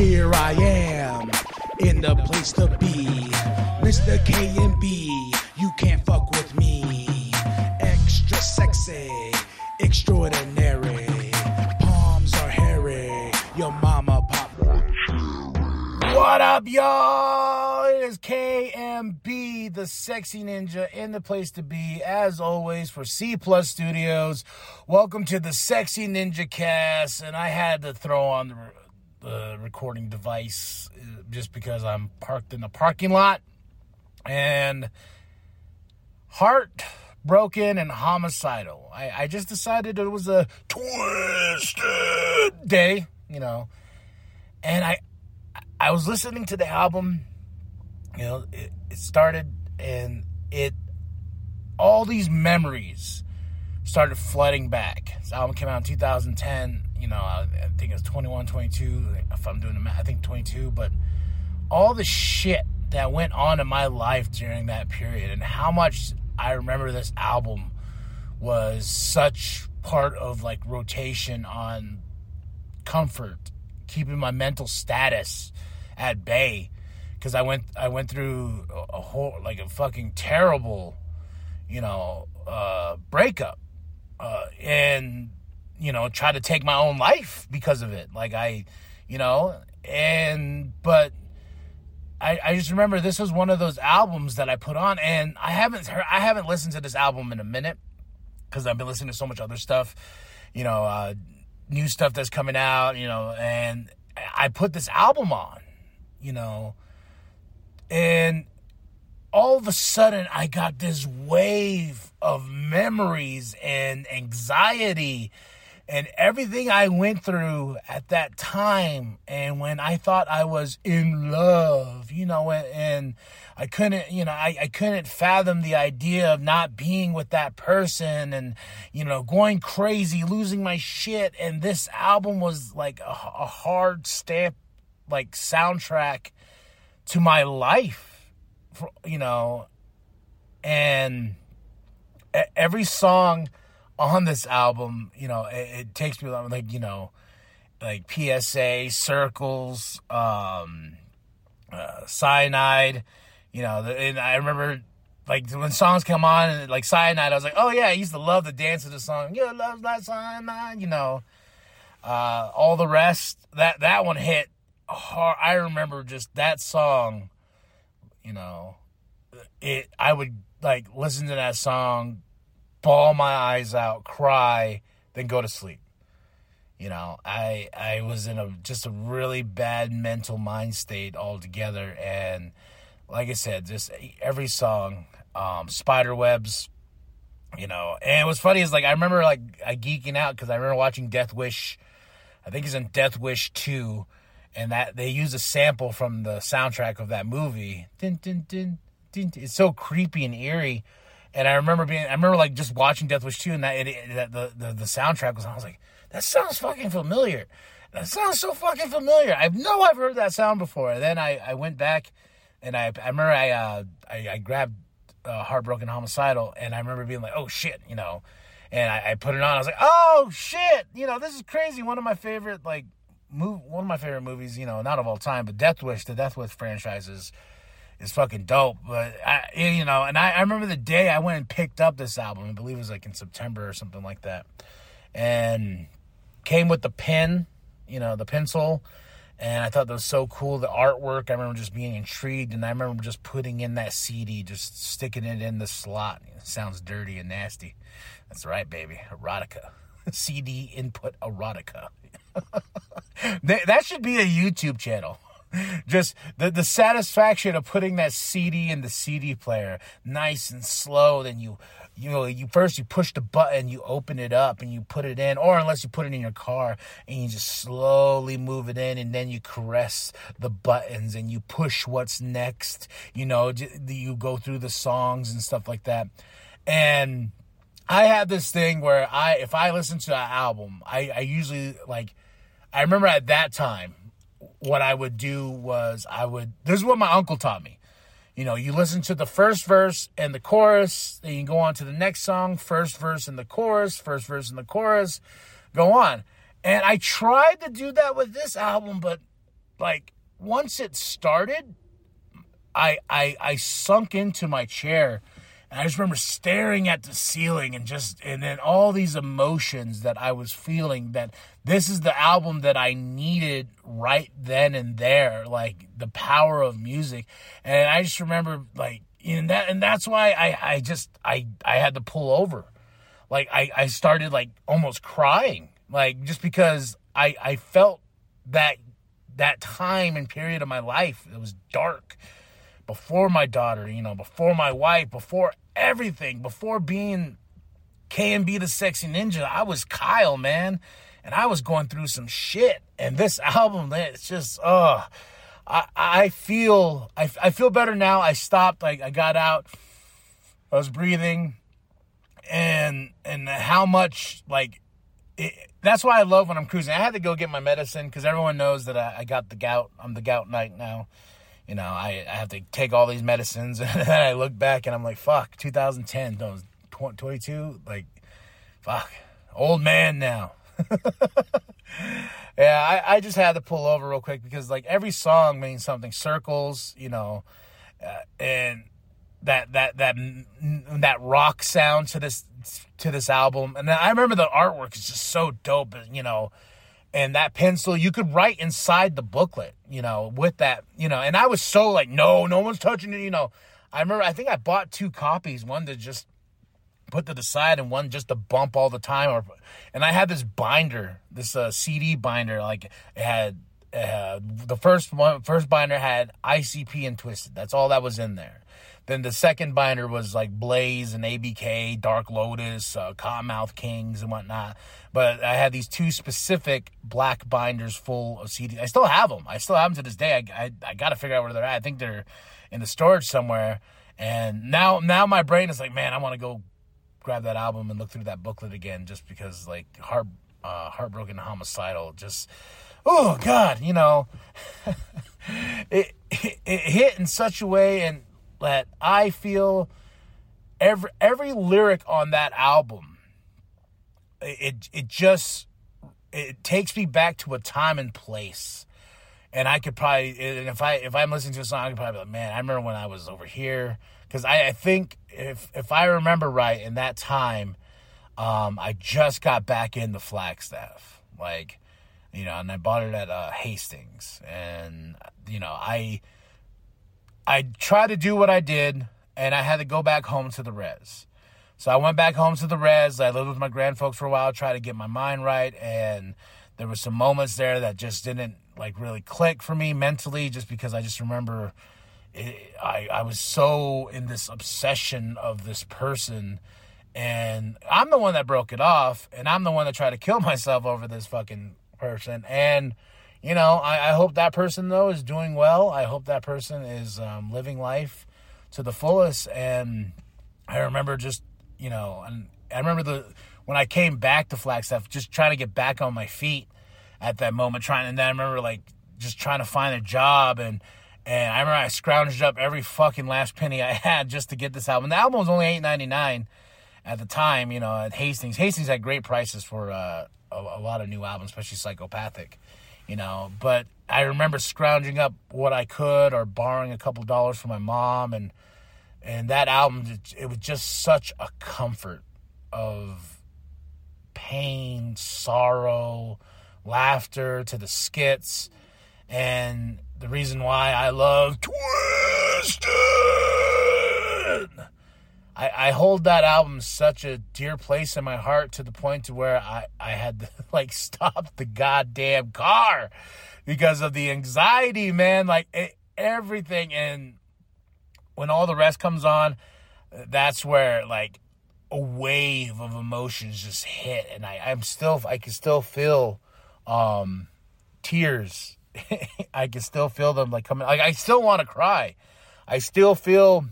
Here I am in the place to be. Mr. K and B, you can't fuck with me. Extra sexy, extraordinary. Palms are hairy, your mama pop. What up, y'all? It is KMB, the sexy ninja, in the place to be, as always, for C Plus Studios. Welcome to the Sexy Ninja Cast, and I had to throw on the, the recording device uh, just because I'm parked in the parking lot and heartbroken and homicidal. I, I just decided it was a twisted day, you know, and I I was listening to the album. You know, it, it started and it all these memories started flooding back. This album came out in 2010. You know, I, I think it was 21, 22. If I'm doing the math, I think 22. But all the shit that went on in my life during that period and how much I remember this album was such part of like rotation on comfort, keeping my mental status at bay because I went I went through a, a whole like a fucking terrible, you know, uh, breakup, uh, and you know tried to take my own life because of it. Like I, you know, and but I, I just remember this was one of those albums that I put on, and I haven't heard, I haven't listened to this album in a minute because I've been listening to so much other stuff, you know, uh, new stuff that's coming out, you know, and I put this album on, you know, and all of a sudden I got this wave of memories and anxiety and everything I went through at that time and when I thought I was in love, you know, and, and I couldn't, you know, I, I couldn't fathom the idea of not being with that person and, you know, going crazy, losing my shit. And this album was like a, a hard stamp, like soundtrack to my life, for, you know, and every song on this album, you know, it, it takes me like, you know, like PSA, Circles, um, uh, Cyanide, you know, and I remember like when songs come on, like Cyanide, I was like, oh yeah, I used to love the dance of the song. Yeah, love that Cyanide, you know. Uh, all the rest, that that one hit hard. I remember just that song, you know, it. I would like listen to that song bawl my eyes out, cry, then go to sleep. You know, I I was in a just a really bad mental mind state altogether, and like I said, just every song, um, spider webs, you know. And what's funny is like I remember like I geeking out because I remember watching Death Wish. I think it's in Death Wish two, and that they use a sample from the soundtrack of that movie. It's so creepy and eerie and I remember being, I remember like just watching Death Wish 2 and that, it, that the, the, the soundtrack was on. I was like, that sounds fucking familiar. That sounds so fucking familiar. I know I've heard that sound before. And then I, I went back and I, I remember I, uh, I, I grabbed uh, Heartbroken Homicidal and I remember being like, oh shit, you know, and I, I put it on. I was like, oh shit, you know, this is crazy. One of my favorite, like, move, one of my favorite movies, you know, not of all time, but Death Wish, the Death Wish franchises is fucking dope. But I, you know, and I, I remember the day I went and picked up this album. I believe it was like in September or something like that, and came with the pen, you know, the pencil. And I thought that was so cool. The artwork, I remember just being intrigued, and I remember just putting in that CD, just sticking it in the slot. It sounds dirty and nasty. That's right, baby. Erotica. CD input erotica. that should be a YouTube channel just the, the satisfaction of putting that CD in the CD player, nice and slow. Then you, you know, you first you push the button, you open it up, and you put it in, or unless you put it in your car and you just slowly move it in, and then you caress the buttons and you push what's next. You know, you go through the songs and stuff like that, and. I have this thing where I, if I listen to an album, I, I usually like, I remember at that time, what I would do was I would, this is what my uncle taught me. You know, you listen to the first verse and the chorus, then you go on to the next song, first verse and the chorus, first verse and the chorus, go on. And I tried to do that with this album, but like once it started, I I I sunk into my chair and I just remember staring at the ceiling and just, and then all these emotions that I was feeling that this is the album that I needed right then and there, like the power of music. And I just remember like, and that, and that's why I, I just, I, I had to pull over. Like I, I started like almost crying, like just because I, I felt that, that time and period of my life, it was dark before my daughter, you know, before my wife, before everything, before being KMB the Sexy Ninja, I was Kyle, man. And I was going through some shit. And this album, it's just, uh, I, I feel, I, I feel better now. I stopped, I, I got out, I was breathing, and, and how much, like, it, that's why I love when I'm cruising. I had to go get my medicine because everyone knows that I, I got the gout. I'm the gout knight now you know, I, I have to take all these medicines. And then I look back and I'm like, fuck, 2010, no, 22, like, fuck, old man now. yeah, I, I just had to pull over real quick because, like, every song means something. Circles, you know, uh, and that that that that rock sound to this to this album. And I remember the artwork is just so dope. You know, and that pencil you could write inside the booklet you know with that you know and i was so like no no one's touching it you know. I remember i think i bought two copies one to just put to the side and one just to bump all the time or and i had this binder this uh, cd binder like it had uh, the first one first binder had icp and Twiztid that's all that was in there then the second binder was like Blaze and ABK, Dark Lotus, uh, Kottonmouth Kings, and whatnot. But I had these two specific black binders full of CDs. I still have them. I still have them to this day. I, I, I got to figure out where they're at. I think they're in the storage somewhere. And now, now my brain is like, man, I want to go grab that album and look through that booklet again, just because like heart, uh, heartbroken, homicidal, just oh god, you know, it, it it hit in such a way and that I feel every every lyric on that album it it just it takes me back to a time and place. And I could probably if I if I'm listening to a song I could probably be like man I remember when I was over here. Because I, I think if if I remember right in that time um, I just got back into Flagstaff. Like you know and I bought it at uh, Hastings. And you know I I tried to do what I did, and I had to go back home to the res. So I went back home to the res. I lived with my grandfolks for a while, try to get my mind right, and there were some moments there that just didn't like really click for me mentally, just because I just remember it, I I was so in this obsession of this person, and I'm the one that broke it off, and I'm the one that tried to kill myself over this fucking person, and you know, I, I, hope that person though is doing well. I hope that person is um, living life to the fullest. And I remember just, you know, and I remember the when I came back to Flagstaff, just trying to get back on my feet at that moment. Trying, and then I remember like just trying to find a job and. And I remember I scrounged up every fucking last penny I had just to get this album. The album was only eight ninety nine at the time, you know, at Hastings. Hastings had great prices for uh, a, a, lot of new albums, especially Psychopathic you know. But I remember scrounging up what I could or borrowing a couple dollars from my mom, and and that album it was just such a comfort of pain, sorrow, laughter to the skits, and the reason why I love Twiztid I, I hold that album such a dear place in my heart to the point to where I, I had to like stop the goddamn car because of the anxiety, man. Like it, everything. And when all the rest comes on, that's where like a wave of emotions just hit. And I, I'm still, I can still feel um, tears. I can still feel them like coming. Like I still want to cry. I still feel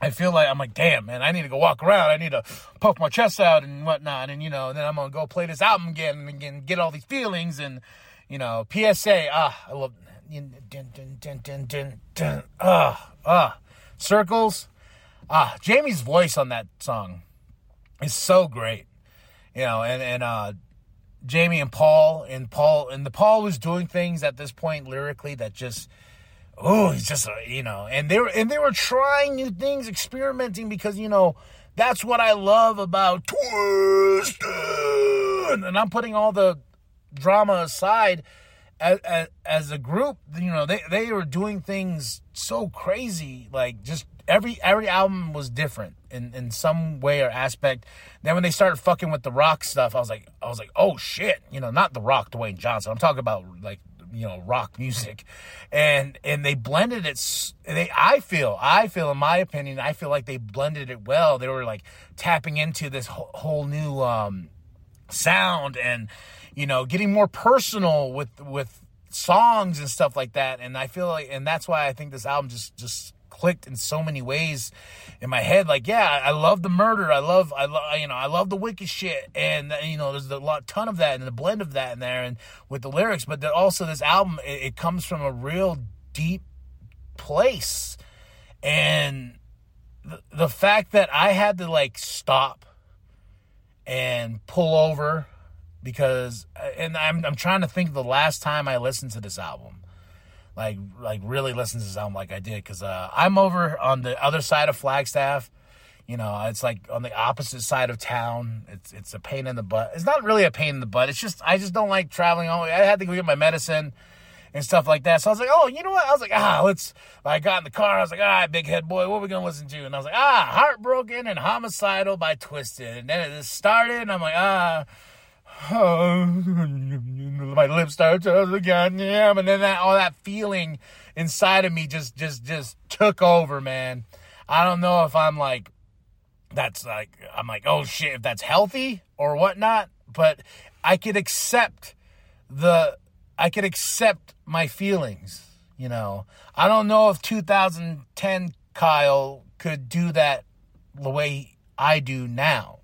I feel like I'm like, damn, man, I need to go walk around. I need to puff my chest out and whatnot. And, you know, then I'm going to go play this album again and again, get all these feelings. And, you know, PSA, ah, I love, dun, dun, dun, dun, dun, dun, ah, ah, circles. Ah, Jamie's voice on that song is so great. You know, and, and, uh, Jamie and Paul, and Paul, and the Paul was doing things at this point lyrically that just, oh, he's just, uh, you know, and they were, and they were trying new things, experimenting because, you know, that's what I love about Twiztid. And I'm putting all the drama aside. As, as, as a group, you know, they, they were doing things so crazy, like just every every album was different in, in some way or aspect. Then when they started fucking with the rock stuff, I was like, I was like, oh shit, you know, not the rock Dwayne Johnson. I'm talking about like you know rock music, and and they blended it. They I feel I feel in my opinion I feel like they blended it well. They were like tapping into this whole, whole new um, sound and you know getting more personal with with songs and stuff like that. And I feel like and that's why I think this album just just clicked in so many ways in my head. Like, yeah, I love the murder. I love, I love, you know, I love the wicked shit. And, uh, you know, there's a lot, ton of that and the blend of that in there and with the lyrics. But also this album, it, it comes from a real deep place. And the, the fact that I had to like stop and pull over because, uh, and I'm, I'm trying to think of the last time I listened to this album like like really listen to this album like I did because uh, I'm over on the other side of Flagstaff. You know, it's like on the opposite side of town. It's it's a pain in the butt. It's not really a pain in the butt. It's just I just don't like traveling. All I had to go get my medicine and stuff like that. So I was like, oh, you know what? I was like, ah, let's. I got in the car. I was like, all right, big head boy, what we gonna listen to? And I was like, ah, heartbroken and homicidal by Twiztid. And then it just started, and I'm like, ah my lips start to goddamn, and then that all that feeling inside of me just just just took over, man. I don't know if I'm like that's like I'm like oh shit if that's healthy or whatnot, but I could accept the I could accept my feelings. You know, I don't know if 2010 Kyle could do that the way I do now.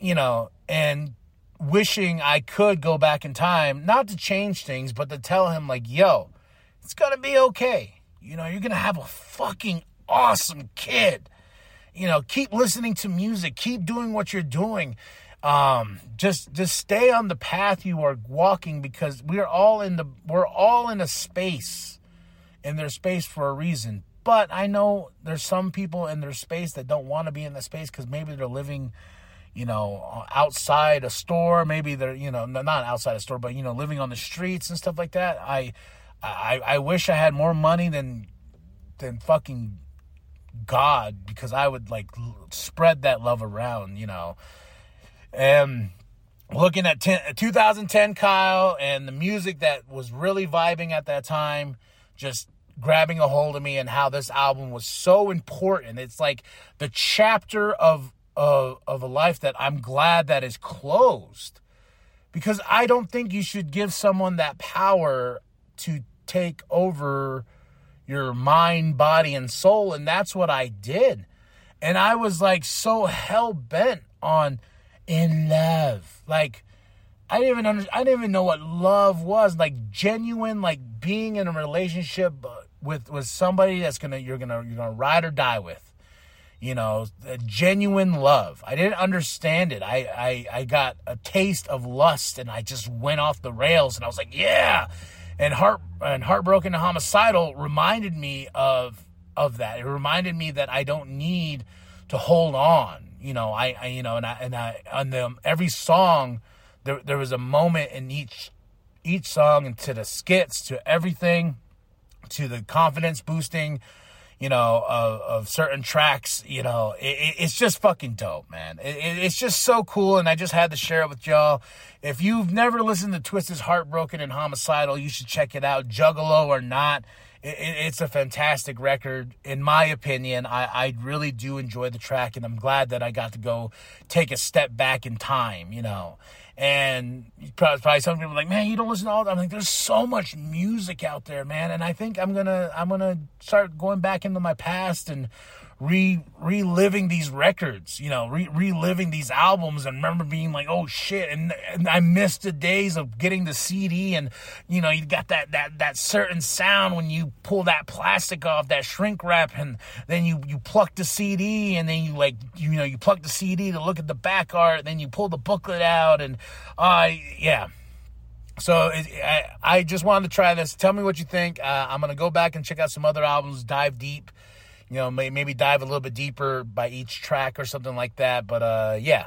You know, and wishing I could go back in time, not to change things, but to tell him, like, yo, it's gonna be okay. You know, you're gonna have a fucking awesome kid. You know, keep listening to music, keep doing what you're doing. Um, just just stay on the path you are walking because we're all in the we're all in a space in their space for a reason. But I know there's some people in their space that don't want to be in the space because maybe they're living you know, outside a store. Maybe they're, you know, not outside a store, but you know, living on the streets and stuff like that. I, I, I wish I had more money than, than fucking God because I would like spread that love around, you know. And looking at 10, uh, 2010 Kyle and the music that was really vibing at that time, just grabbing a hold of me and how this album was so important. It's like the chapter of of, of a life that I'm glad that is closed. Because I don't think you should give someone that power to take over your mind, body, and soul. And that's what I did. And I was like so hell bent on in love. Like, I didn't even under, I didn't even know what love was. Like genuine, like being in a relationship uh, with with somebody that's gonna you're gonna you're gonna ride or die with you know, genuine love. I didn't understand it. I, I, I got a taste of lust and I just went off the rails and I was like, yeah. And heart and heartbroken and homicidal reminded me of of that. It reminded me that I don't need to hold on. You know, I, I you know, and I and I on the every song there there was a moment in each each song and to the skits to everything to the confidence boosting you know, of, of certain tracks, you know, it, it's just fucking dope, man. It, it's just so cool, and I just had to share it with y'all. If you've never listened to Twiztid's Heartbroken and Homicidal, you should check it out. Juggalo or not, it, it's a fantastic record. In my opinion, I, I really do enjoy the track, and I'm glad that I got to go take a step back in time, you know. And probably, some people like, man, you don't listen to all that. I'm like, there's so much music out there, man. And I think I'm gonna I'm gonna start going back into my past and re reliving these records, you know, re- reliving these albums, and remember being like, "Oh shit!" And, and I missed the days of getting the CD, and you know, you got that that that certain sound when you pull that plastic off that shrink wrap, and then you you pluck the CD, and then you like you know you pluck the CD to look at the back art, then you pull the booklet out, and uh yeah. So I, I just wanted to try this. Tell me what you think. Uh, I'm gonna go back and check out some other albums, dive deep you know, maybe dive a little bit deeper by each track or something like that. But uh, yeah,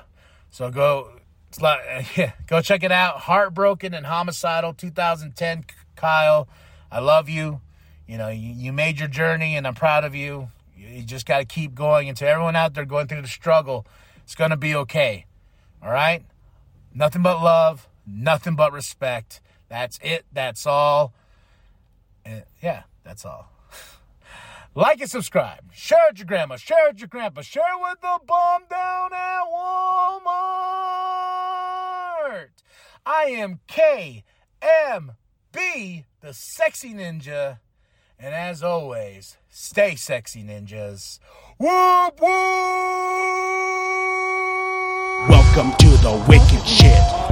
so go yeah, go check it out. Heartbroken and Homicidal 2010. Kyle, I love you. You know, you, you made your journey, and I'm proud of you. You just got to keep going. And to everyone out there going through the struggle, it's gonna be okay. All right, nothing but love, nothing but respect. That's it. That's all. And yeah, that's all. Like and subscribe. Share it your grandma. Share it your grandpa. Share it with the bum down at Walmart. I am KMB, the sexy ninja. And as always, stay sexy, ninjas. Whoop, whoop! Welcome to the wicked shit.